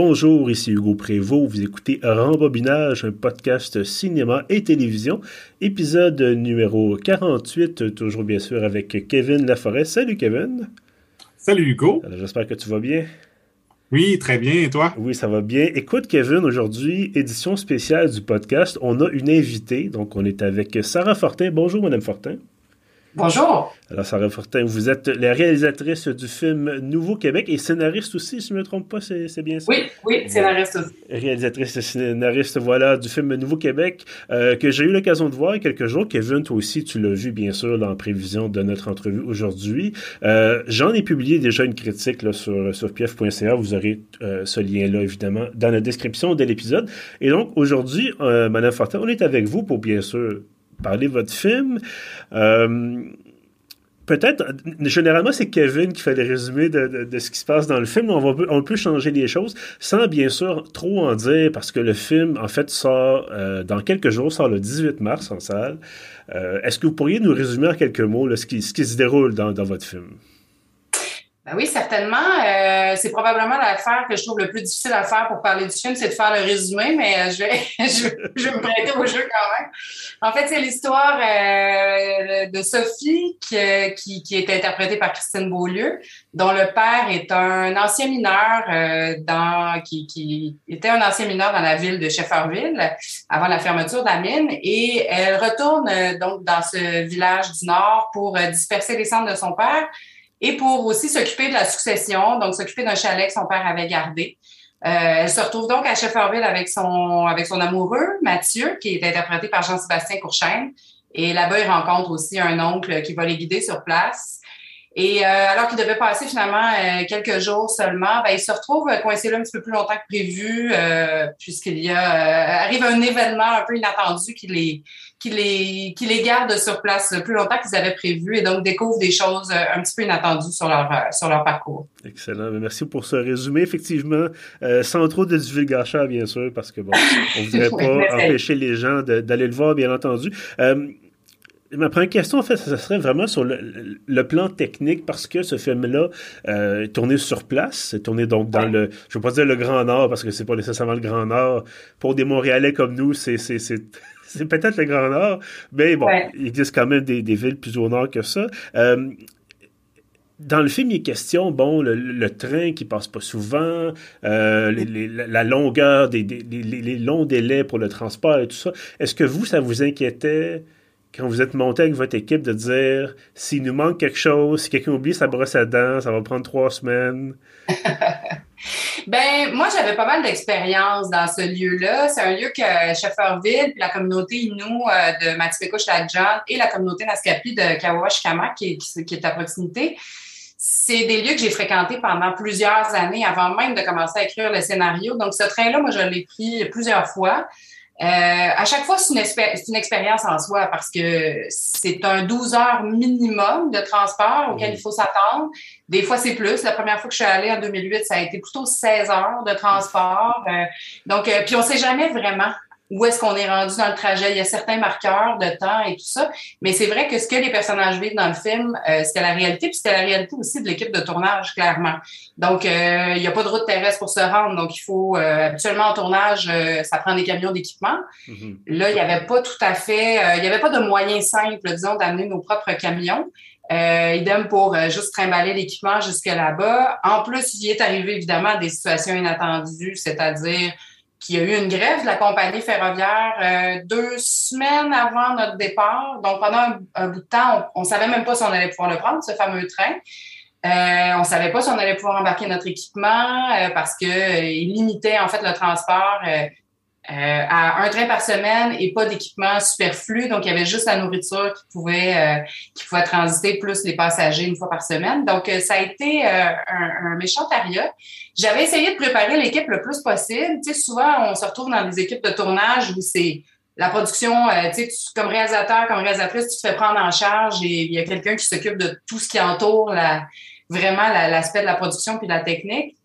Bonjour, ici Hugo Prévost. Vous écoutez Rembobinage, un podcast cinéma et télévision, épisode numéro 48, toujours bien sûr avec Kevin Laforêt. Salut Kevin. Salut Hugo. J'espère que tu vas bien. Oui, très bien. Et toi? Oui, ça va bien. Écoute, Kevin, aujourd'hui, édition spéciale du podcast. On a une invitée. Donc, on est avec Sarah Fortin. Bonjour, Madame Fortin. Bonjour. Alors, Sarah Fortin, vous êtes la réalisatrice du film Nouveau Québec et scénariste aussi, si je ne me trompe pas, c'est bien ça? Oui, oui, scénariste aussi. Réalisatrice et scénariste, voilà, du film Nouveau Québec, euh, que j'ai eu l'occasion de voir il y a quelques jours. Kevin, toi aussi, tu l'as vu, bien sûr, en prévision de notre entrevue aujourd'hui. Euh, J'en ai publié déjà une critique là, sur, sur pief.ca. Vous aurez euh, ce lien-là, évidemment, dans la description de l'épisode. Et donc, aujourd'hui, Madame Fortin, on est avec vous pour, bien sûr, parler de votre film. Euh, peut-être, généralement, c'est Kevin qui fait le résumé de, ce qui se passe dans le film. On, va, on peut changer les choses sans, bien sûr, trop en dire parce que le film, en fait, sort euh, dans quelques jours, sort le 18 mars en salle. Euh, Est-ce que vous pourriez nous résumer en quelques mots ce, qui, se déroule dans votre film? Ben oui, certainement. Euh, c'est probablement l'affaire que je trouve le plus difficile à faire pour parler du film, c'est de faire le résumé, mais euh, je, vais, je, je, vais me prêter au jeu quand même. En fait, c'est l'histoire euh, de Sophie qui, qui, qui, est interprétée par Christine Beaulieu, dont le père est un ancien mineur euh, dans qui, qui était un ancien mineur dans la ville de Shefferville avant la fermeture de la mine, et elle retourne euh, donc dans ce village du Nord pour disperser les cendres de son père et pour aussi s'occuper de la succession, donc s'occuper d'un chalet que son père avait gardé. Euh, elle se retrouve donc à Shefferville avec son avec son amoureux Mathieu, qui est interprété par Jean-Sébastien Courchaine. Et là-bas, il rencontre aussi un oncle qui va les guider sur place. Et euh, alors qu'il devait passer finalement euh, quelques jours seulement, ben, il se retrouve coincé là un petit peu plus longtemps que prévu, euh, puisqu'il y a arrive un événement un peu inattendu qui les qui les qui les garde sur place plus longtemps qu'ils avaient prévu et donc découvre des choses un petit peu inattendues sur leur sur leur parcours. Excellent, merci pour ce résumé. Effectivement, sans trop de divulgation bien sûr, parce que bon, on voudrait pas empêcher les gens d'aller le voir, bien entendu. Ma première question, en fait, ce serait vraiment sur le, le, plan technique, parce que ce film-là euh, est tourné sur place, c'est tourné donc dans le, je ne veux pas dire le Grand Nord, parce que c'est pas nécessairement le Grand Nord. Pour des Montréalais comme nous, c'est c'est peut-être le Grand Nord, mais bon, ouais. il existe quand même des, des, villes plus au nord que ça. Euh, dans le film, il est question, bon, le, le train qui passe pas souvent, euh, les, les, la longueur des, des les, les, longs délais pour le transport et tout ça. Est-ce que vous, ça vous inquiétait quand vous êtes monté avec votre équipe de dire s'il nous manque quelque chose, si quelqu'un oublie sa brosse à dents, ça va prendre trois semaines? ben, moi, j'avais pas mal d'expérience dans ce lieu-là. C'est un lieu que Shefferville, puis la communauté Innu euh, de Matipeko-Chalakjan et la communauté Naskapi de qui, qui est à proximité, c'est des lieux que j'ai fréquentés pendant plusieurs années avant même de commencer à écrire le scénario. Donc, ce train-là, moi, je l'ai pris plusieurs fois. Euh, à chaque fois, c'est une, une, expérience en soi parce que c'est un 12 heures minimum de transport auquel il faut s'attendre. Des fois, c'est plus. La première fois que je suis allée en 2008, ça a été plutôt 16 heures de transport. Euh, donc, euh, puis on sait jamais vraiment où est-ce qu'on est rendu dans le trajet. Il y a certains marqueurs de temps et tout ça. Mais c'est vrai que ce que les personnages vivent dans le film, euh, c'était la réalité, puis c'était la réalité aussi de l'équipe de tournage, clairement. Donc, euh, il n'y a pas de route terrestre pour se rendre. Donc, il faut, euh, habituellement en tournage, euh, ça prend des camions d'équipement. Mm-hmm. Là, il n'y avait pas tout à fait, euh, il n'y avait pas de moyens simples, disons, d'amener nos propres camions. Euh, idem pour euh, juste trimballer l'équipement jusque là-bas. En plus, il est arrivé évidemment des situations inattendues, c'est-à-dire qu'il y a eu une grève de la compagnie ferroviaire euh, deux semaines avant notre départ. Donc, pendant un, bout de temps, on ne savait même pas si on allait pouvoir le prendre, ce fameux train. Euh, on savait pas si on allait pouvoir embarquer notre équipement euh, parce que euh, limitait en fait le transport euh, à un train par semaine et pas d'équipement superflu. Donc, il y avait juste la nourriture qui pouvait, euh, qui pouvait transiter plus les passagers une fois par semaine. Donc, euh, ça a été un, un, méchant aria. J'avais essayé de préparer l'équipe le plus possible. Tu sais, souvent, on se retrouve dans des équipes de tournage où c'est la production, tu sais, comme réalisateur, comme réalisatrice, tu te fais prendre en charge et il y a quelqu'un qui s'occupe de tout ce qui entoure la, vraiment l'aspect de la production puis de la technique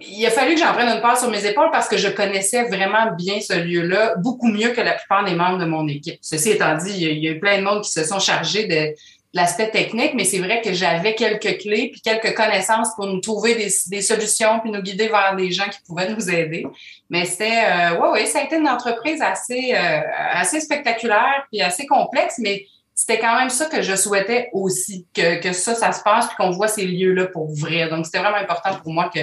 il a fallu que j'en prenne une part sur mes épaules parce que je connaissais vraiment bien ce lieu-là, beaucoup mieux que la plupart des membres de mon équipe. Ceci étant dit, il y a eu plein de monde qui se sont chargés de, l'aspect technique, mais c'est vrai que j'avais quelques clés puis quelques connaissances pour nous trouver des, solutions puis nous guider vers des gens qui pouvaient nous aider. Mais c'était, euh, ouais, ouais, ça a été une entreprise assez, euh, assez spectaculaire puis assez complexe, mais c'était quand même ça que je souhaitais aussi, que, que ça, ça se passe, puis qu'on voit ces lieux-là pour vrai. Donc, c'était vraiment important pour moi que,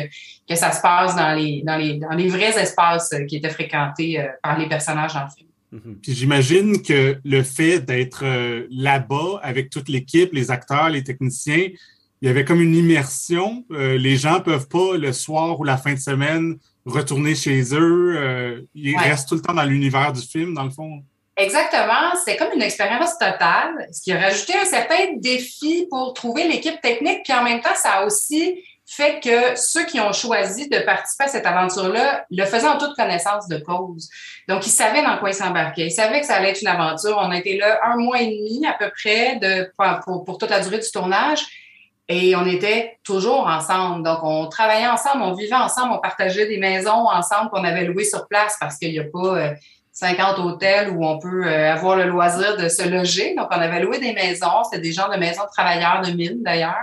que ça se passe dans les, dans les, dans les vrais espaces euh, qui étaient fréquentés euh, par les personnages dans le film. Mhm. Puis j'imagine que le fait d'être euh, là-bas avec toute l'équipe, les acteurs, les techniciens, il y avait comme une immersion. les gens peuvent pas le soir ou la fin de semaine retourner chez eux. ils restent tout le temps dans l'univers du film, dans le fond. Exactement. C'était comme une expérience totale, ce qui a rajouté un certain défi pour trouver l'équipe technique. Puis en même temps, ça a aussi fait que ceux qui ont choisi de participer à cette aventure-là le faisaient en toute connaissance de cause. Donc, ils savaient dans quoi ils s'embarquaient. Ils savaient que ça allait être une aventure. On a été là un mois et demi à peu près pour toute la durée du tournage. Et on était toujours ensemble. Donc, on travaillait ensemble, on vivait ensemble, on partageait des maisons ensemble qu'on avait louées sur place parce qu'il n'y a pas euh, 50 hôtels où on peut euh, avoir le loisir de se loger. Donc, on avait loué des maisons. C'était des gens de maisons de travailleurs de mine, d'ailleurs.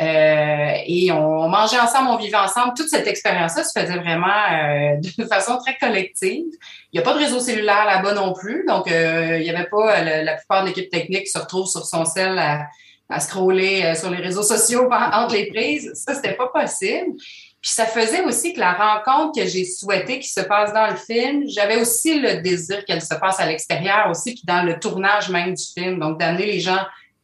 Euh, et on mangeait ensemble, on vivait ensemble. Toute cette expérience-là se faisait vraiment euh, de façon très collective. Il n'y a pas de réseau cellulaire là-bas non plus. Donc, il n'y avait pas la plupart de l'équipe technique qui se retrouve sur son sel à, à scroller sur les réseaux sociaux entre les prises. Ça, c'était pas possible. Puis ça faisait aussi que la rencontre que j'ai souhaité qui se passe dans le film, j'avais aussi le désir qu'elle se passe à l'extérieur aussi, puis dans le tournage même du film. Donc, d'amener les gens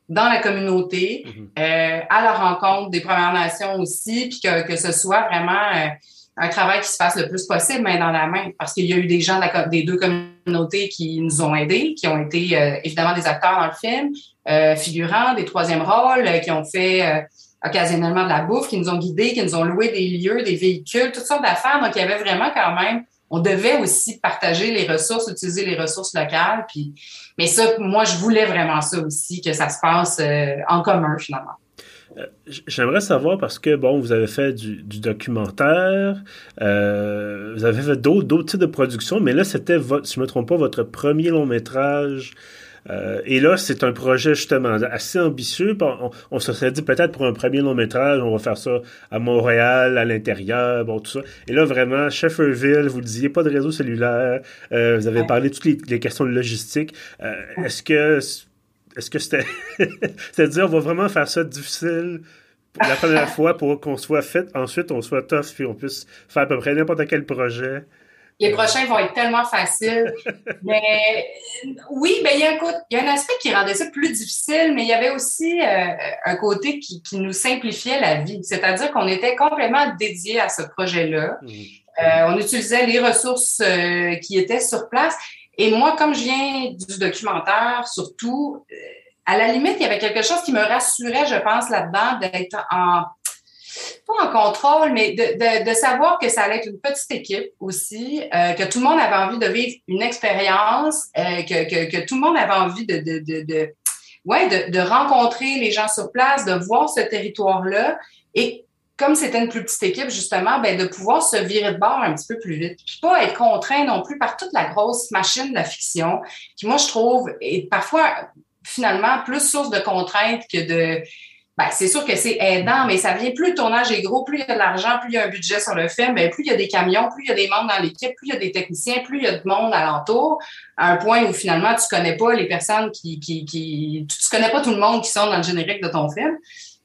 dans la communauté, mhm. euh, à la rencontre des Premières Nations aussi, puis que, que ce soit vraiment euh, un travail qui se fasse le plus possible main dans la main, parce qu'il y a eu des gens des deux communautés qui nous ont aidés, qui ont été euh, évidemment des acteurs dans le film, figurants, des troisièmes rôles, qui ont fait occasionnellement de la bouffe, qui nous ont guidés, qui nous ont loué des lieux, des véhicules, toutes sortes d'affaires. Donc, il y avait vraiment quand même, on devait aussi partager les ressources, utiliser les ressources locales. Puis, mais ça, moi, je voulais vraiment ça aussi, que ça se passe euh, en commun finalement. Euh, j'aimerais savoir parce que, bon, vous avez fait du, documentaire, euh, vous avez fait d'autres types de productions, mais là, c'était, si je ne me trompe pas, votre premier long métrage euh, et là, c'est un projet justement assez ambitieux. On, se serait dit peut-être pour un premier long métrage, on va faire ça à Montréal, à l'intérieur, bon, tout ça. Et là, vraiment, Shefferville, vous le disiez, pas de réseau cellulaire. Euh, vous avez parlé de toutes les, questions de logistique. Euh, est-ce que est-ce que c'était. C'est-à-dire, on va vraiment faire ça difficile la première fois pour qu'on soit fait, ensuite on soit tough, puis on puisse faire à peu près n'importe quel projet? Les prochains vont être tellement faciles. mais oui, mais il y, a un il y a un aspect qui rendait ça plus difficile, mais il y avait aussi euh, un côté qui, qui, nous simplifiait la vie. C'est-à-dire qu'on était complètement dédié à ce projet-là. Mmh. Euh, on utilisait les ressources euh, qui étaient sur place. Et moi, comme je viens du documentaire, surtout, à la limite, il y avait quelque chose qui me rassurait, je pense, là-dedans, d'être en pas en contrôle, mais de, de, savoir que ça allait être une petite équipe aussi, euh, que tout le monde avait envie de vivre une expérience, euh, que, que, tout le monde avait envie de, de, ouais, de, rencontrer les gens sur place, de voir ce territoire-là. Et comme c'était une plus petite équipe, justement, ben, de pouvoir se virer de bord un petit peu plus vite. Puis pas être contraint non plus par toute la grosse machine de la fiction, qui, moi, je trouve, est parfois, finalement, plus source de contraintes que de ben, c'est sûr que c'est aidant, mais ça vient plus le tournage est gros, plus il y a de l'argent, plus il y a un budget sur le film, ben, plus il y a des camions, plus il y a des membres dans l'équipe, plus il y a des techniciens, plus il y a de monde alentour, à un point où finalement tu connais pas les personnes qui, qui, qui tu, connais pas tout le monde qui sont dans le générique de ton film.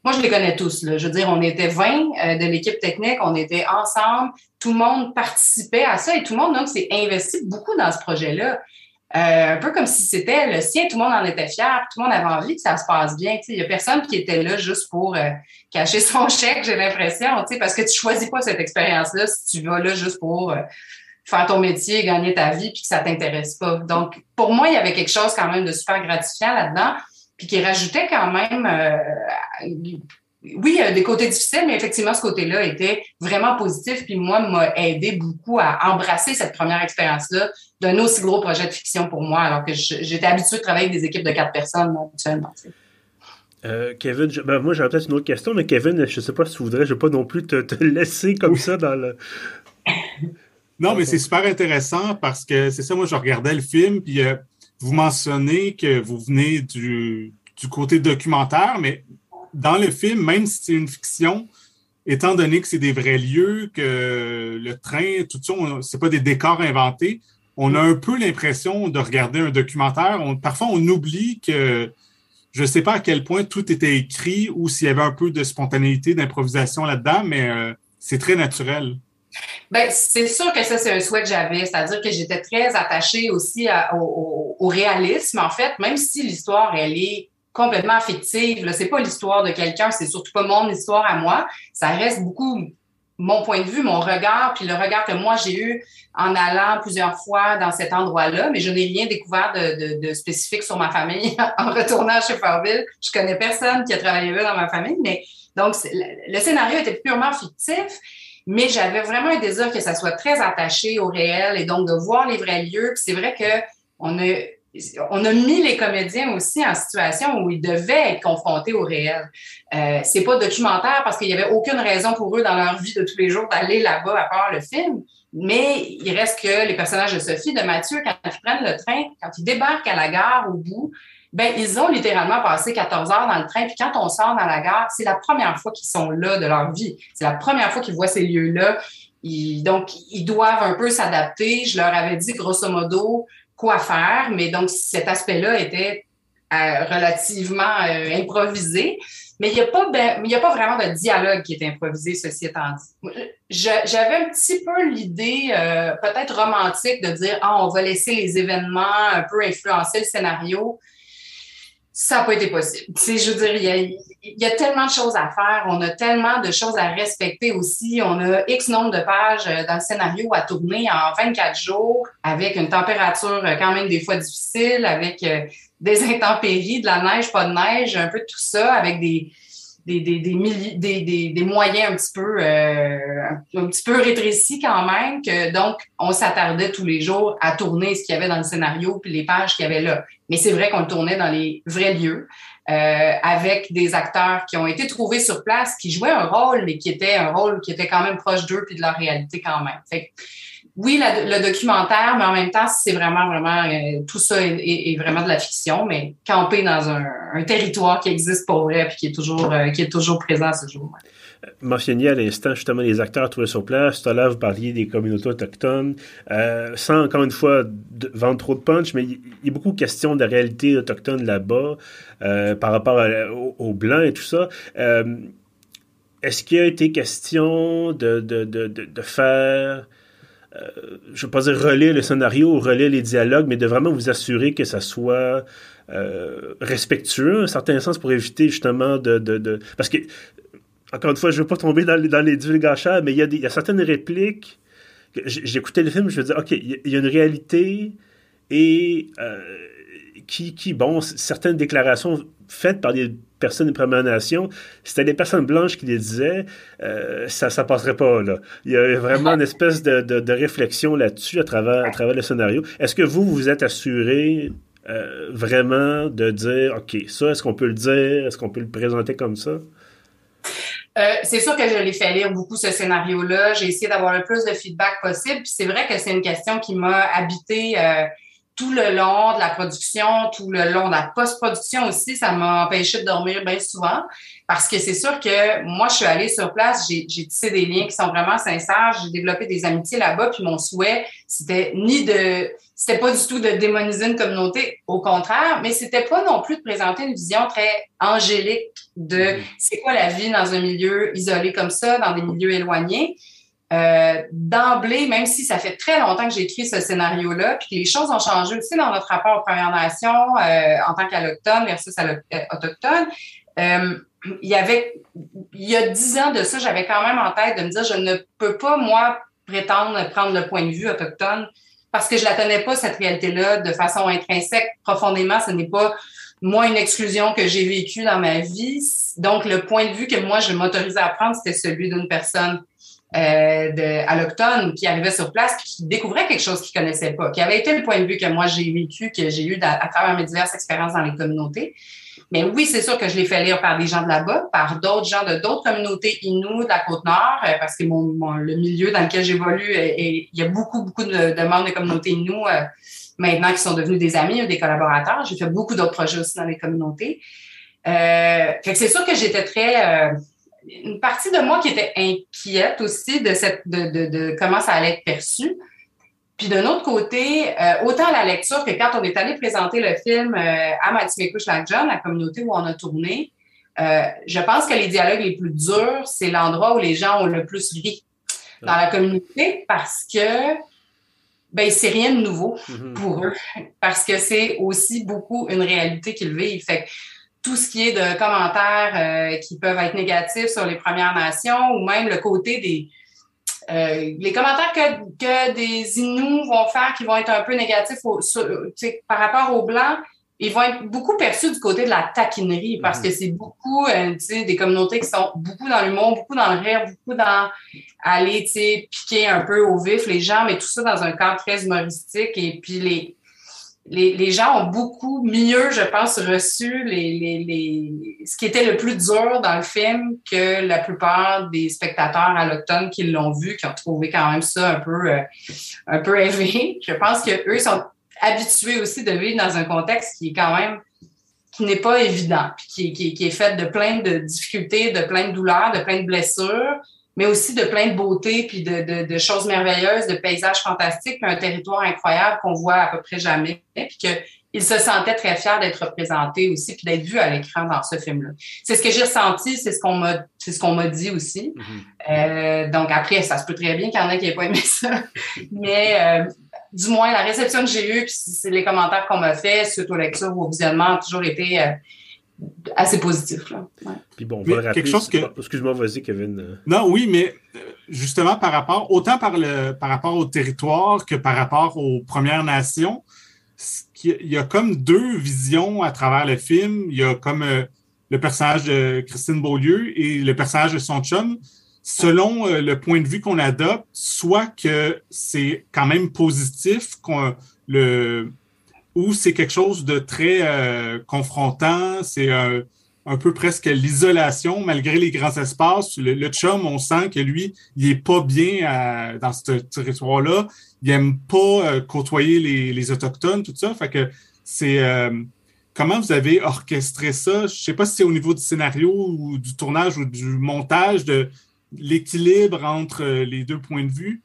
Moi, je les connais tous. Là. Je veux dire, on était 20 euh, de l'équipe technique, on était ensemble, tout le monde participait à ça et tout le monde donc s'est investi beaucoup dans ce projet-là. Euh, un peu comme si c'était le sien, tout le monde en était fier, tout le monde avait envie que ça se passe bien. Il n'y a personne qui était là juste pour euh, cacher son chèque, j'ai l'impression, parce que tu choisis pas cette expérience-là si tu vas là juste pour euh, faire ton métier, gagner ta vie, puis que ça t'intéresse pas. Donc, pour moi, il y avait quelque chose quand même de super gratifiant là-dedans, puis qui rajoutait quand même oui, il y a des côtés difficiles, mais effectivement, ce côté-là était vraiment positif. Puis moi, m'a aidé beaucoup à embrasser cette première expérience-là d'un aussi gros projet de fiction pour moi, alors que j'étais habituée de travailler avec des équipes de quatre personnes habituellement. Euh, Kevin, ben, moi j'aurais peut-être une autre question, mais Kevin, je ne sais pas si tu voudrais, je ne veux pas non plus te, laisser comme ça dans le. non, mais c'est super intéressant parce que c'est ça, moi je regardais le film, puis euh, vous mentionnez que vous venez du, du côté documentaire, mais dans le film, même si c'est une fiction, étant donné que c'est des vrais lieux, que le train, tout ça, c'est pas des décors inventés, on a un peu l'impression de regarder un documentaire. parfois, on oublie que je ne sais pas à quel point tout était écrit ou s'il y avait un peu de spontanéité, d'improvisation là-dedans, mais euh, c'est très naturel. Ben, c'est sûr que ça, c'est un souhait que j'avais, c'est-à-dire que j'étais très attachée aussi au, réalisme, en fait, même si l'histoire, elle est complètement fictive. C'est pas l'histoire de quelqu'un, c'est surtout pas mon histoire à moi. Ça reste beaucoup mon point de vue, mon regard, puis le regard que moi j'ai eu en allant plusieurs fois dans cet endroit-là, mais je n'ai rien découvert de, spécifique sur ma famille en retournant chez Farville. Je connais personne qui a travaillé là dans ma famille, mais donc le scénario était purement fictif, mais j'avais vraiment un désir que ça soit très attaché au réel et donc de voir les vrais lieux. Puis c'est vrai que on a on a mis les comédiens aussi en situation où ils devaient être confrontés au réel. Euh, c'est pas documentaire parce qu'il y avait aucune raison pour eux dans leur vie de tous les jours d'aller là-bas à part le film. Mais il reste que les personnages de Sophie, de Mathieu, quand ils prennent le train, quand ils débarquent à la gare au bout, ben ils ont littéralement passé 14 heures dans le train. Puis quand on sort dans la gare, c'est la première fois qu'ils sont là de leur vie. C'est la première fois qu'ils voient ces lieux-là. donc, ils doivent un peu s'adapter. Je leur avais dit, grosso modo, quoi faire, mais donc cet aspect-là était euh, relativement euh, improvisé. Mais il n'y a, pas ben, a pas vraiment de dialogue qui est improvisé, ceci étant dit. J'avais un petit peu l'idée, euh, peut-être romantique, de dire ah, on va laisser les événements un peu influencer le scénario ça n'a pas été possible. Tu sais, je veux dire, il y, a, tellement de choses à faire, on a tellement de choses à respecter aussi. On a X nombre de pages euh, dans le scénario à tourner en 24 jours, avec une température euh, quand même des fois difficile, avec euh, des intempéries, de la neige, pas de neige, un peu tout ça, avec des, des, des, des, des, moyens un petit peu euh, un, petit peu rétrécis quand même que donc on s'attardait tous les jours à tourner ce qu'il y avait dans le scénario puis les pages qu'il y avait là. Mais c'est vrai qu'on le tournait dans les vrais lieux euh, avec des acteurs qui ont été trouvés sur place qui jouaient un rôle mais qui était un rôle qui était quand même proche d'eux puis de leur réalité quand même. Fait oui, le documentaire, mais en même temps, c'est vraiment, vraiment, euh, tout ça est, vraiment de la fiction, mais camper dans un, territoire qui existe pour vrai puis qui est toujours, euh, qui est toujours présent à ce jour. Mentionné à l'instant justement les acteurs trouvés sur place. Tout à l'heure, vous parliez des communautés autochtones. Euh, sans encore une fois vendre trop de punch, mais il y, a beaucoup de questions de réalité autochtone là-bas par rapport aux, Blancs et tout ça. Est-ce qu'il a été question de faire euh, je ne veux pas dire relire le scénario ou relire les dialogues, mais de vraiment vous assurer que ça soit euh, respectueux, un certain sens, pour éviter justement de... Parce que, encore une fois, je ne veux pas tomber dans, dans les divulgations, mais il y, a il y a certaines répliques... J'écoutais le film, je me disais, OK, il y a une réalité et euh, qui, qui, bon, certaines déclarations faites par des personnes de Première Nation, c'était des personnes blanches qui les disaient, euh, ça ne passerait pas. Là. Il y a vraiment une espèce de, de, réflexion là-dessus à travers, à travers le scénario. Est-ce que vous, vous êtes assuré euh, vraiment de dire, OK, ça, est-ce qu'on peut le dire? Est-ce qu'on peut le présenter comme ça? Euh, c'est sûr que je l'ai fait lire beaucoup ce scénario-là. J'ai essayé d'avoir le plus de feedback possible. Puis c'est vrai que c'est une question qui m'a habité tout le long de la production, tout le long de la post-production aussi, ça m'a empêché de dormir bien souvent parce que c'est sûr que moi, je suis allée sur place, j'ai tissé des liens qui sont vraiment sincères, j'ai développé des amitiés là-bas, puis mon souhait, c'était ni de, c'était pas du tout de démoniser une communauté, au contraire, mais c'était pas non plus de présenter une vision très angélique de mm-hmm. c'est quoi la vie dans un milieu isolé comme ça, dans des milieux éloignés. Euh, d'emblée, même si ça fait très longtemps que j'ai écrit ce scénario-là, puis que les choses ont changé aussi dans notre rapport aux Premières Nations euh, en tant qu'allochtone versus euh, autochtone. il y avait, il y a dix ans de ça, j'avais quand même en tête de me dire, je ne peux pas, moi, prétendre prendre le point de vue autochtone parce que je la tenais pas, cette réalité-là, de façon intrinsèque, profondément. Ce n'est pas, moi, une exclusion que j'ai vécue dans ma vie. Donc, le point de vue que moi, je m'autorisais à prendre, c'était celui d'une personne euh, de, à qui arrivait sur place qui découvrait quelque chose qu'il connaissait pas, qui avait été le point de vue que moi j'ai vécu, que j'ai eu à, travers mes diverses expériences dans les communautés. Mais oui, c'est sûr que je l'ai fait lire par des gens de là-bas, par d'autres gens de d'autres communautés inou de la Côte-Nord, euh, parce que mon, le milieu dans lequel j'évolue, il y a beaucoup, beaucoup de, de membres des communautés inou euh, maintenant qui sont devenus des amis ou des collaborateurs. J'ai fait beaucoup d'autres projets aussi dans les communautés. Euh, fait que c'est sûr que j'étais très... Une partie de moi qui était inquiète aussi de, cette, de, de, de comment ça allait être perçu. Puis d'un autre côté, euh, autant la lecture que quand on est allé présenter le film euh, à Matimekouche John, la communauté où on a tourné, euh, je pense que les dialogues les plus durs, c'est l'endroit où les gens ont le plus ri dans la communauté parce que ben c'est rien de nouveau mm-hmm. pour eux parce que c'est aussi beaucoup une réalité qu'ils vivent. Fait que tout ce qui est de commentaires euh, qui peuvent être négatifs sur les Premières Nations ou même le côté des euh, les commentaires que, que des Inuits vont faire qui vont être un peu négatifs au, par rapport aux Blancs, ils vont être beaucoup perçus du côté de la taquinerie parce mhm. que c'est beaucoup euh, des communautés qui sont beaucoup dans l'humour, beaucoup dans le rire, beaucoup dans aller piquer un peu au vif les gens, mais tout ça dans un cadre très humoristique. Et puis les, les, gens ont beaucoup mieux, je pense, reçu ce qui était le plus dur dans le film que la plupart des spectateurs allochtones qui l'ont vu, qui ont trouvé quand même ça un peu, euh, un peu élevé. Je pense qu'eux sont habitués aussi de vivre dans un contexte qui est quand même qui n'est pas évident, qui, qui, qui est fait de plein de difficultés, de plein de douleurs, de plein de blessures, mais aussi de plein de beauté, puis de, de, choses merveilleuses, de paysages fantastiques, puis un territoire incroyable qu'on voit à peu près jamais, puis qu'il se sentait très fier d'être représenté aussi, puis d'être vu à l'écran dans ce film-là. C'est ce que j'ai ressenti, c'est ce qu'on m'a, c'est ce qu'on m'a dit aussi. Mm-hmm. euh, donc après, ça se peut très bien qu'il y en ait qui n'aient pas aimé ça, mais euh, du moins la réception que j'ai eue, puis c'est les commentaires qu'on m'a fait suite aux lectures ou au visionnement, ont toujours été euh, assez positif. Là. Puis bon, on va rappeler, quelque chose que... Excuse-moi, vas-y, Kevin. Non, oui, mais euh, justement, par rapport, autant par, le, par rapport au territoire que par rapport aux Premières Nations, il y a comme deux visions à travers le film. Il y a comme euh, le personnage de Christine Beaulieu et le personnage de son chum. Selon euh, le point de vue qu'on adopte, soit que c'est quand même positif, qu'on le ou c'est quelque chose de très euh, confrontant, c'est un, peu presque l'isolation, malgré les grands espaces. Le, chum, on sent que lui, il est pas bien dans ce territoire-là. Il aime pas euh, côtoyer les, Autochtones, tout ça. C'est... Euh, comment vous avez orchestré ça? Je sais pas si c'est au niveau du scénario ou du tournage ou du montage, de l'équilibre entre les deux points de vue.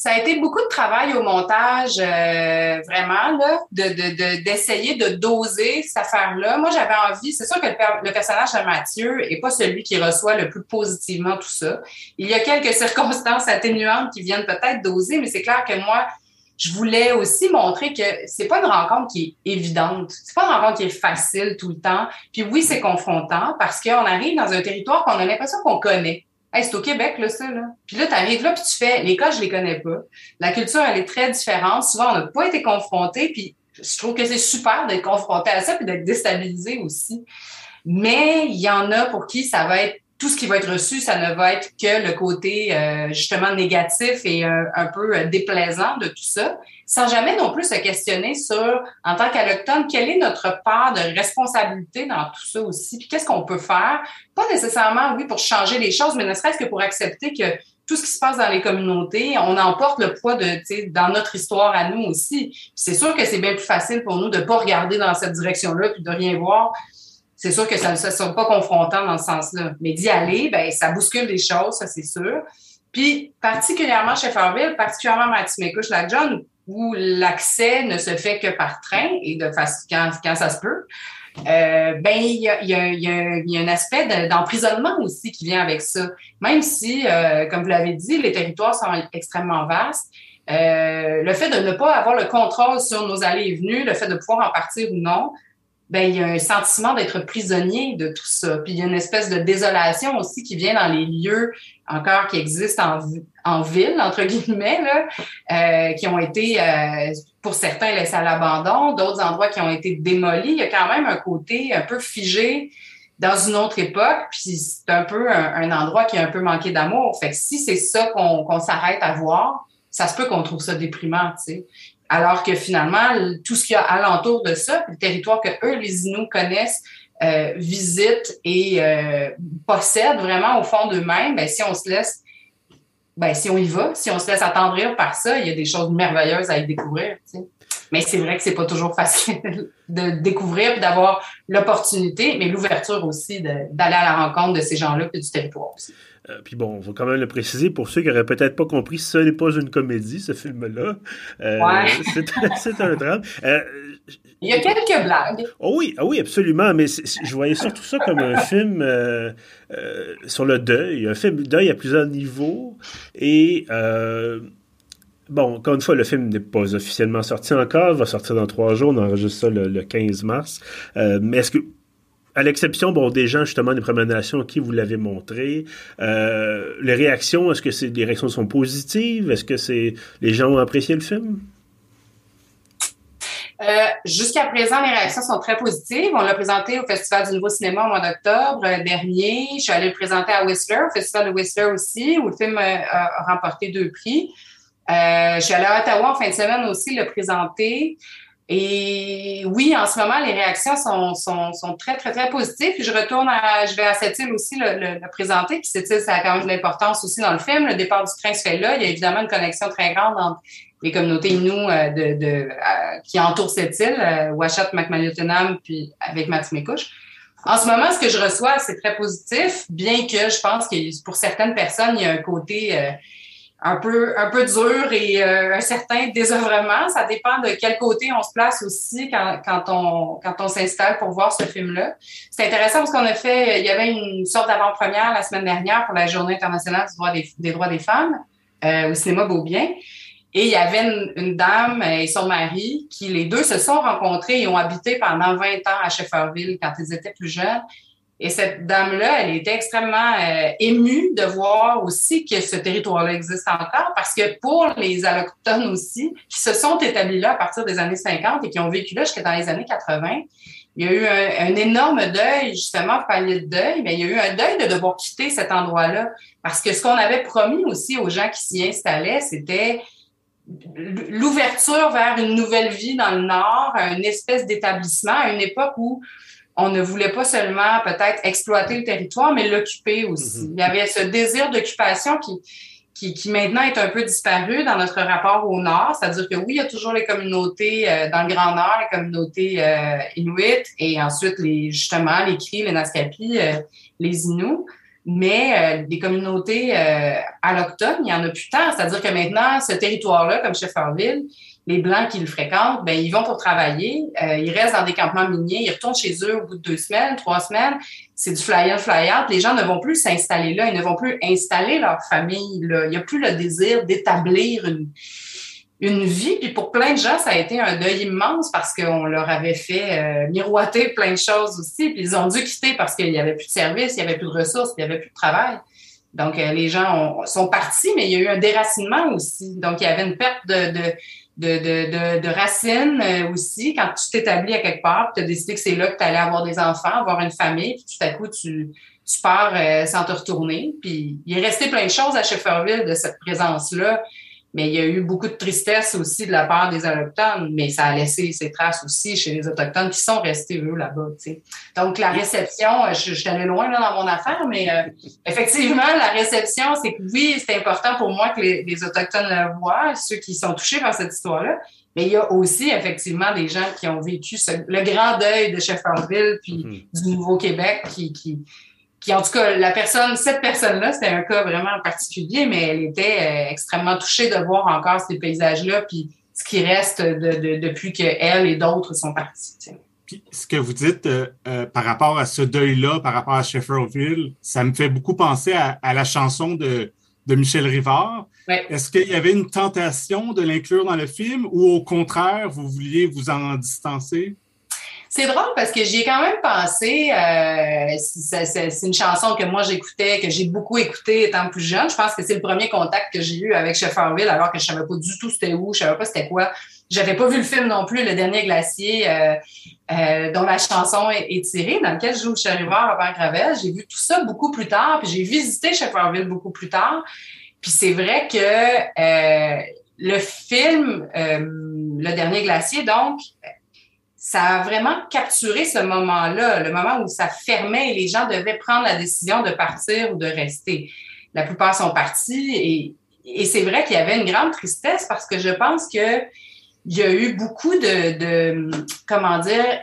Ça a été beaucoup de travail au montage, euh, vraiment, là, de, d'essayer de, doser cette affaire-là. Moi, j'avais envie, c'est sûr que le, personnage de Mathieu n'est pas celui qui reçoit le plus positivement tout ça. Il y a quelques circonstances atténuantes qui viennent peut-être doser, mais c'est clair que moi, je voulais aussi montrer que c'est pas une rencontre qui est évidente. C'est pas une rencontre qui est facile tout le temps. Puis oui, c'est confrontant parce qu'on arrive dans un territoire qu'on a l'impression qu'on connaît. Hey, c'est au Québec, là, ça, là. Puis là, tu arrives là, puis tu fais, les cas, je les connais pas. La culture, elle est très différente. Souvent, on n'a pas été confronté, puis je trouve que c'est super d'être confronté à ça, puis d'être déstabilisé aussi. Mais il y en a pour qui ça va être tout ce qui va être reçu, ça ne va être que le côté euh, justement négatif et euh, un peu euh, déplaisant de tout ça, sans jamais non plus se questionner sur, en tant qu'allochtone, quelle est notre part de responsabilité dans tout ça aussi, puis qu'est-ce qu'on peut faire, pas nécessairement, oui, pour changer les choses, mais ne serait-ce que pour accepter que tout ce qui se passe dans les communautés, on emporte le poids de, dans notre histoire à nous aussi. C'est sûr que c'est bien plus facile pour nous de pas regarder dans cette direction-là puis de rien voir c'est sûr que ça ne sera pas confrontant dans ce sens-là. Mais d'y aller, ben, ça bouscule les choses, ça c'est sûr. Puis, particulièrement chez Farville, particulièrement Matimekouche, la John, où l'accès ne se fait que par train et de façon, quand, quand ça se peut, euh, ben il y a, y, a, y a, un aspect d'emprisonnement aussi qui vient avec ça. Même si, euh, comme vous l'avez dit, les territoires sont extrêmement vastes, euh, le fait de ne pas avoir le contrôle sur nos allées et venues, le fait de pouvoir en partir ou non, ben il y a un sentiment d'être prisonnier de tout ça. Puis il y a une espèce de désolation aussi qui vient dans les lieux encore qui existent en, ville, entre guillemets, là, euh, qui ont été, euh, pour certains, laissés à l'abandon, d'autres endroits qui ont été démolis. Il y a quand même un côté un peu figé dans une autre époque, puis c'est un peu un, endroit qui a un peu manqué d'amour. Fait que si c'est ça qu'on s'arrête à voir, ça se peut qu'on trouve ça déprimant, tu sais. Alors que finalement, tout ce qu'il y a alentour de ça, le territoire que eux, les Inuits, connaissent, euh, visitent et euh, possèdent vraiment au fond d'eux-mêmes, ben, si on se laisse, ben, si on y va, si on se laisse attendrir par ça, il y a des choses merveilleuses à y découvrir. Mais c'est vrai que c'est pas toujours facile de découvrir et d'avoir l'opportunité, mais l'ouverture aussi d'aller à la rencontre de ces gens-là et du territoire aussi. Euh, puis bon, on va quand même le préciser pour ceux qui n'auraient peut-être pas compris, ce n'est pas une comédie, ce film-là. Euh, c'est un drame. Euh, Il y a quelques blagues. Oh oui, oh oui, absolument. Mais je voyais surtout ça comme un film sur le deuil. Un film deuil à plusieurs niveaux. Et bon, encore une fois, le film n'est pas officiellement sorti encore. Il va sortir dans trois jours. On enregistre ça le, le 15 mars. mais est-ce que à l'exception bon, des gens justement des Premières Nations qui vous l'avez montré, euh, les réactions, est-ce que les réactions sont positives? Est-ce que c'est les gens ont apprécié le film? Euh, jusqu'à présent, les réactions sont très positives. On l'a présenté au Festival du Nouveau Cinéma au mois d'octobre euh, dernier. Je suis allée le présenter à Whistler, au Festival de Whistler aussi, où le film a remporté deux prix. je suis allée à Ottawa en fin de semaine aussi le présenter. Et oui, en ce moment, les réactions sont, sont, sont très, très, très positives. Je retourne à, je vais à cette île aussi le, le, présenter. Puis cette île, ça a quand même de l'importance aussi dans le film. Le départ du train se fait là. Il y a évidemment une connexion très grande entre les communautés Innu euh, de, de euh, qui entourent cette île, euh, puis avec Matimekouche. En ce moment, ce que je reçois, c'est très positif, bien que je pense que pour certaines personnes, il y a un côté un peu un peu dur et euh, un certain désœuvrement. Ça dépend de quel côté on se place aussi quand, quand on quand on s'installe pour voir ce film-là. C'est intéressant parce qu'on a fait, il y avait une sorte d'avant-première la semaine dernière pour la Journée internationale des, droits des femmes euh, au cinéma Beaubien. Et il y avait une, une, dame et son mari qui, les deux, se sont rencontrés et ont habité pendant 20 ans à Shefferville quand ils étaient plus jeunes. Et cette dame-là, elle était extrêmement euh, émue de voir aussi que ce territoire-là existe encore, parce que pour les Allochtones aussi, qui se sont établis là à partir des années 50 et qui ont vécu là jusqu'à dans les années 80, il y a eu un, énorme deuil, justement, pallier de deuil, mais il y a eu un deuil de devoir quitter cet endroit-là. Parce que ce qu'on avait promis aussi aux gens qui s'y installaient, c'était l'ouverture vers une nouvelle vie dans le Nord, une espèce d'établissement à une époque où on ne voulait pas seulement peut-être exploiter le territoire, mais l'occuper aussi. Mhm. Il y avait ce désir d'occupation qui, qui, maintenant est un peu disparu dans notre rapport au Nord. C'est-à-dire que oui, il y a toujours les communautés euh, dans le Grand Nord, les communautés euh, Inuit, et ensuite les justement les Cris, les Naskapi, euh, les Inuits. Mais des communautés allochtones, il y en a plus tant. C'est-à-dire que maintenant, ce territoire-là, comme Shefferville, les Blancs qui le fréquentent, ben, ils vont pour travailler, euh, ils restent dans des campements miniers, ils retournent chez eux au bout de deux semaines, trois semaines. C'est du fly-in, fly-out. Les gens ne vont plus s'installer là, ils ne vont plus installer leur famille là. Il n'y a plus le désir d'établir une, une vie. Puis pour plein de gens, ça a été un deuil immense parce qu'on leur avait fait euh, miroiter plein de choses aussi. Puis ils ont dû quitter parce qu'il n'y avait plus de services, il n'y avait plus de ressources, il n'y avait plus de travail. Donc, euh, les gens sont partis, mais il y a eu un déracinement aussi. Donc, il y avait une perte de, de, de, de, de, racines euh, aussi. Quand tu t'établis à quelque part, tu as décidé que c'est là que tu allais avoir des enfants, avoir une famille, puis tout à coup, tu, tu pars euh, sans te retourner. Puis il est resté plein de choses à Shefferville de cette présence-là. Mais il y a eu beaucoup de tristesse aussi de la part des Autochtones, mais ça a laissé ses traces aussi chez les Autochtones qui sont restés, eux, là-bas. Donc, la réception, je, je suis allée loin là, dans mon affaire, mais euh, effectivement, la réception, c'est que oui, c'est important pour moi que les, les, Autochtones le voient, ceux qui sont touchés par cette histoire-là, mais il y a aussi effectivement des gens qui ont vécu le grand deuil de Shefferville puis mm-hmm. du Nouveau-Québec qui, qui, qui, en tout cas, la personne, cette personne-là, c'était un cas vraiment particulier, mais elle était euh, extrêmement touchée de voir encore ces paysages-là, puis ce qui reste de, depuis qu'elle et d'autres sont partis. Puis, ce que vous dites euh, euh, par rapport à ce deuil-là, par rapport à Shefferville, ça me fait beaucoup penser à, la chanson de, de Michel Rivard. Est-ce qu'il y avait une tentation de l'inclure dans le film ou au contraire, vous vouliez vous en distancer? C'est drôle parce que j'y ai quand même pensé. Euh, c'est une chanson que moi j'écoutais, que j'ai beaucoup écouté étant plus jeune. Je pense que c'est le premier contact que j'ai eu avec Shefferville, alors que je savais pas du tout c'était où, je savais pas c'était quoi. J'avais pas vu le film non plus, Le Dernier Glacier, euh, euh, dont la chanson est, tirée, dans lequel joue Rivard, Robert Gravel. J'ai vu tout ça beaucoup plus tard, puis j'ai visité Shefferville beaucoup plus tard. Puis c'est vrai que euh, le film, euh, Le Dernier Glacier, donc, ça a vraiment capturé ce moment-là, le moment où ça fermait et les gens devaient prendre la décision de partir ou de rester. La plupart sont partis et, c'est vrai qu'il y avait une grande tristesse parce que je pense que il y a eu beaucoup de, de comment dire,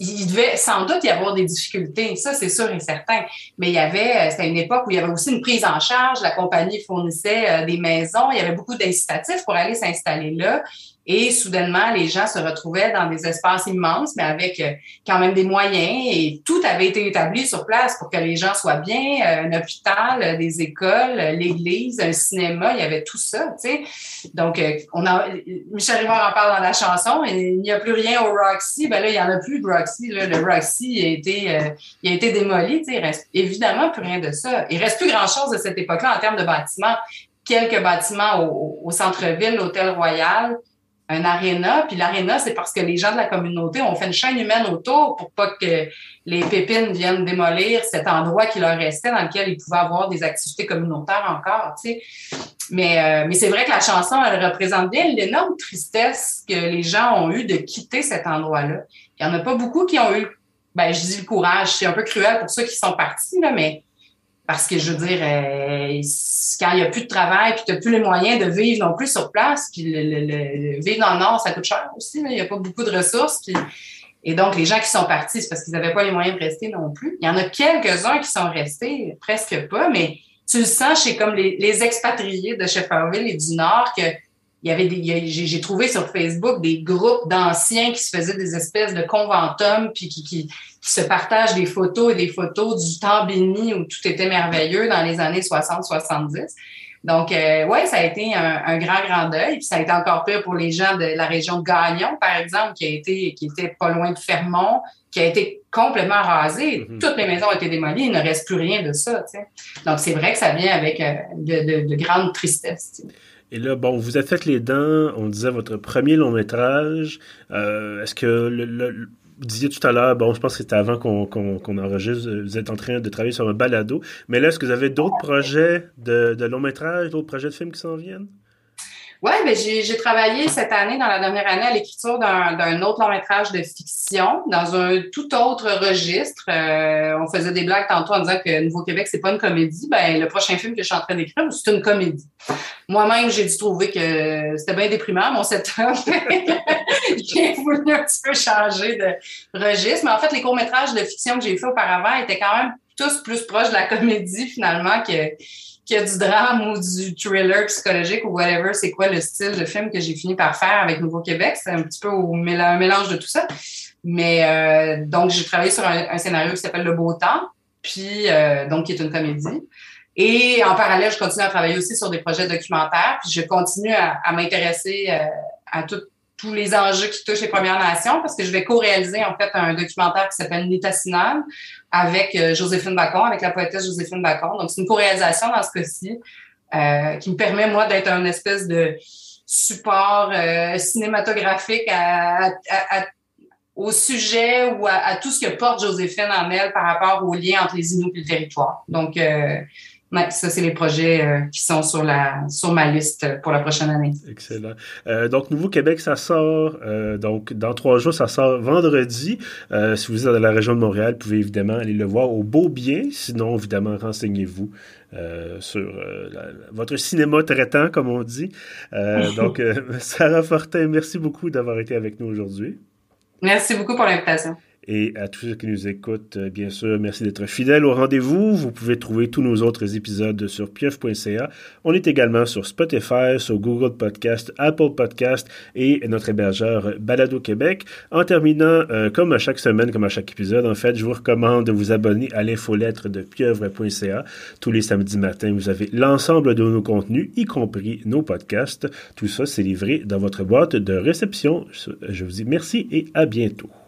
il devait sans doute y avoir des difficultés, ça c'est sûr et certain. Mais il y avait, c'était une époque où il y avait aussi une prise en charge, la compagnie fournissait euh, des maisons, il y avait beaucoup d'incitatifs pour aller s'installer là. Et soudainement, les gens se retrouvaient dans des espaces immenses, mais avec euh, quand même des moyens et tout avait été établi sur place pour que les gens soient bien. Euh, un hôpital, euh, des écoles, l'église, un cinéma, il y avait tout ça, tu sais. Donc, on a, Michel Rivard en parle dans la chanson, il n'y a plus rien au Roxy. Ben là, il n'y en a plus de Roxy. Là. Le Roxy a été, il a été démoli, tu sais. Il reste évidemment plus rien de ça. Il reste plus grand-chose de cette époque-là en termes de bâtiments. Quelques bâtiments au, au centre-ville, l'Hôtel Royal, un aréna, puis l'aréna, c'est parce que les gens de la communauté ont fait une chaîne humaine autour pour pas que les pépines viennent démolir cet endroit qui leur restait dans lequel ils pouvaient avoir des activités communautaires encore, tu sais. Mais, euh, mais c'est vrai que la chanson, elle représente bien l'énorme tristesse que les gens ont eu de quitter cet endroit-là. Il y en a pas beaucoup qui ont eu, ben, je dis le courage, c'est un peu cruel pour ceux qui sont partis, là, mais parce que je veux dire, euh, quand il n'y a plus de travail, puis tu n'as plus les moyens de vivre non plus sur place, puis le, vivre dans le Nord, ça coûte cher aussi. Il n'y a pas beaucoup de ressources. Et donc, les gens qui sont partis, c'est parce qu'ils n'avaient pas les moyens de rester non plus. Il y en a quelques-uns qui sont restés, presque pas, mais tu le sens chez comme les, les expatriés de Shefferville et du Nord que il y avait des, j'ai trouvé sur Facebook des groupes d'anciens qui se faisaient des espèces de conventums puis qui, qui, se partagent des photos et des photos du temps béni où tout était merveilleux dans les années 60-70. Donc, euh, ouais, ça a été un, grand, grand deuil. Puis ça a été encore pire pour les gens de la région de Gagnon, par exemple, qui a été, qui était pas loin de Fermont, qui a été complètement rasé. Mm-hmm. Toutes les maisons ont été démolies. Il ne reste plus rien de ça. Donc, c'est vrai que ça vient avec euh, de, de, de grande tristesse. Et là, bon, vous avez fait les dents, on disait votre premier long métrage. Euh, est-ce que vous disiez tout à l'heure, bon, je pense que c'était avant qu'on enregistre, vous êtes en train de travailler sur un balado. Mais là, est-ce que vous avez d'autres projets de long métrage, d'autres projets de films qui s'en viennent? Oui, ben j'ai travaillé cette année, dans la dernière année, à l'écriture d'un autre long métrage de fiction dans un tout autre registre. Euh, on faisait des blagues tantôt en disant que Nouveau-Québec, c'est pas une comédie. Ben, le prochain film que je suis en train d'écrire, c'est une comédie. Moi-même, j'ai dû trouver que c'était bien déprimant, mon setup. j'ai voulu un petit peu changer de registre. Mais en fait, les courts-métrages de fiction que j'ai fait auparavant étaient quand même tous plus proches de la comédie, finalement, que qu'il y a du drame ou du thriller psychologique ou whatever, c'est quoi le style de film que j'ai fini par faire avec Nouveau-Québec? C'est un petit peu au un mélange de tout ça. Mais euh, donc, j'ai travaillé sur un, scénario qui s'appelle Le Beau Temps, puis euh, donc qui est une comédie. Et en parallèle, je continue à travailler aussi sur des projets documentaires, puis je continue à, m'intéresser euh, à tous les enjeux qui touchent les Premières Nations parce que je vais co-réaliser en fait un documentaire qui s'appelle Nitacinal avec euh, Joséphine Bacon, avec la poétesse Joséphine Bacon. Donc c'est une co-réalisation dans ce cas-ci euh, qui me permet moi d'être un espèce de support euh, cinématographique au sujet ou à, tout ce que porte Joséphine en elle par rapport au lien entre les Inuits et le territoire. Donc Ouais, ça, c'est les projets euh, qui sont sur, la, sur ma liste pour la prochaine année. Excellent. Euh, donc, Nouveau-Québec, ça sort, euh, donc, dans trois jours, ça sort vendredi. si vous êtes dans la région de Montréal, vous pouvez évidemment aller le voir au Beau Bien. Sinon, évidemment, renseignez-vous sur votre cinéma traitant, comme on dit. donc, Sarah Fortin, merci beaucoup d'avoir été avec nous aujourd'hui. Merci beaucoup pour l'invitation. Et à tous ceux qui nous écoutent, euh, bien sûr, merci d'être fidèles au rendez-vous. Vous pouvez trouver tous nos autres épisodes sur pieuf.ca. On est également sur Spotify, sur Google Podcast, Apple Podcast et notre hébergeur Balado Québec. En terminant, euh, comme à chaque semaine, comme à chaque épisode, en fait, je vous recommande de vous abonner à l'infolettre de pieuvre.ca. Tous les samedis matins, vous avez l'ensemble de nos contenus, y compris nos podcasts. Tout ça, c'est livré dans votre boîte de réception. Je vous dis merci et à bientôt.